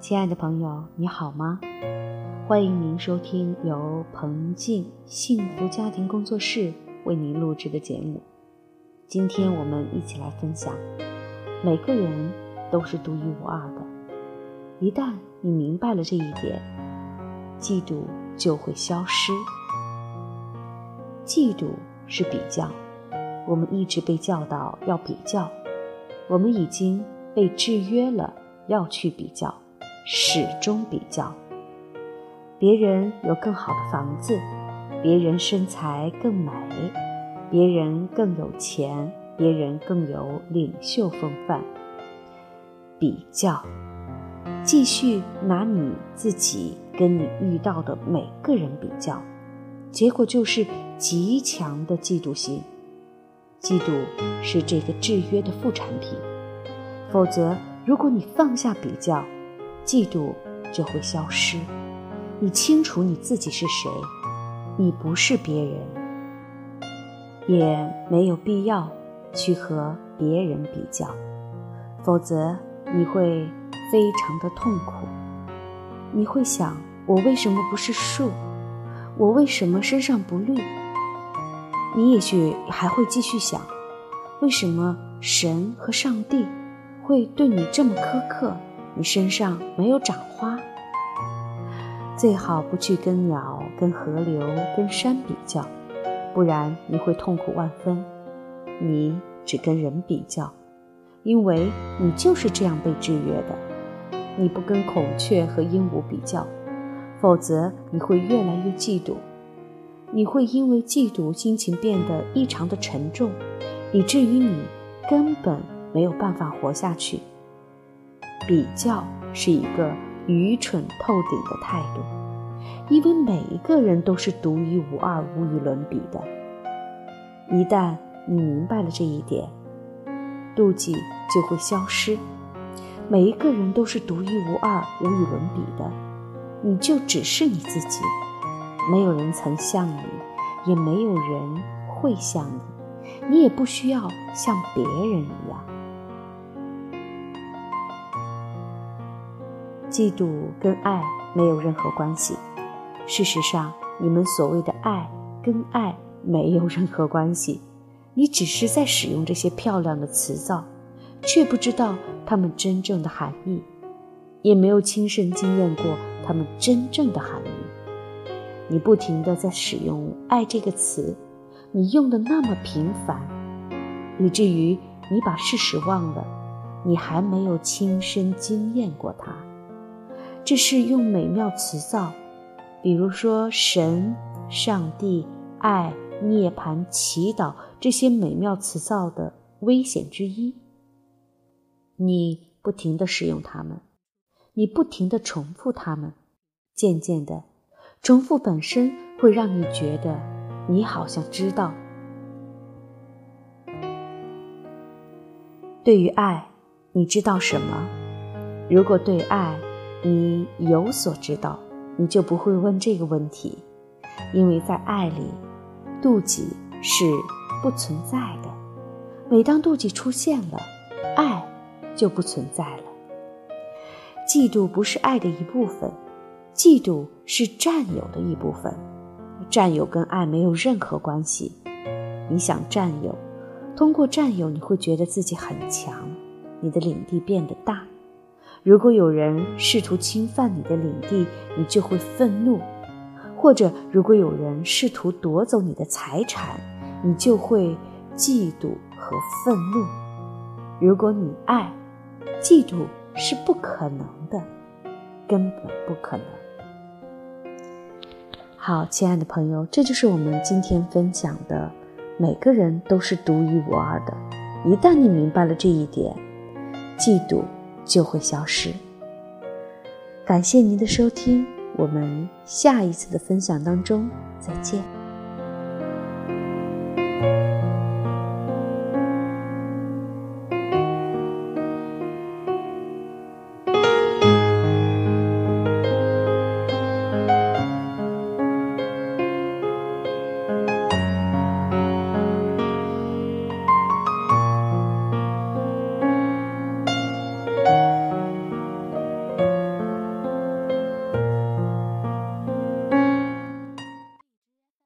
亲爱的朋友，你好吗？欢迎您收听由彭静幸福家庭工作室为您录制的节目。今天我们一起来分享：每个人都是独一无二的。一旦你明白了这一点，嫉妒就会消失。嫉妒是比较，我们一直被教导要比较，我们已经被制约了要去比较。始终比较，别人有更好的房子，别人身材更美，别人更有钱，别人更有领袖风范。比较，继续拿你自己跟你遇到的每个人比较，结果就是极强的嫉妒心。嫉妒是这个制约的副产品，否则，如果你放下比较，嫉妒就会消失。你清楚你自己是谁，你不是别人，也没有必要去和别人比较，否则你会非常的痛苦。你会想：我为什么不是树？我为什么身上不绿？你也许还会继续想：为什么神和上帝会对你这么苛刻？你身上没有长花，最好不去跟鸟、跟河流、跟山比较，不然你会痛苦万分。你只跟人比较，因为你就是这样被制约的。你不跟孔雀和鹦鹉比较，否则你会越来越嫉妒。你会因为嫉妒，心情变得异常的沉重，以至于你根本没有办法活下去。比较是一个愚蠢透顶的态度，因为每一个人都是独一无二、无与伦比的。一旦你明白了这一点，妒忌就会消失。每一个人都是独一无二、无与伦比的，你就只是你自己，没有人曾像你，也没有人会像你，你也不需要像别人一样。嫉妒跟爱没有任何关系。事实上，你们所谓的爱跟爱没有任何关系。你只是在使用这些漂亮的词藻，却不知道它们真正的含义，也没有亲身经验过它们真正的含义。你不停的在使用“爱”这个词，你用的那么频繁，以至于你把事实忘了，你还没有亲身经验过它。这是用美妙词藻，比如说神、上帝、爱、涅槃、祈祷这些美妙词藻的危险之一。你不停的使用它们，你不停的重复它们，渐渐的，重复本身会让你觉得你好像知道。对于爱，你知道什么？如果对爱，你有所知道，你就不会问这个问题，因为在爱里，妒忌是不存在的。每当妒忌出现了，爱就不存在了。嫉妒不是爱的一部分，嫉妒是占有的一部分。占有跟爱没有任何关系。你想占有，通过占有，你会觉得自己很强，你的领地变得大。如果有人试图侵犯你的领地，你就会愤怒；或者如果有人试图夺走你的财产，你就会嫉妒和愤怒。如果你爱，嫉妒是不可能的，根本不可能。好，亲爱的朋友，这就是我们今天分享的：每个人都是独一无二的。一旦你明白了这一点，嫉妒。就会消失。感谢您的收听，我们下一次的分享当中再见。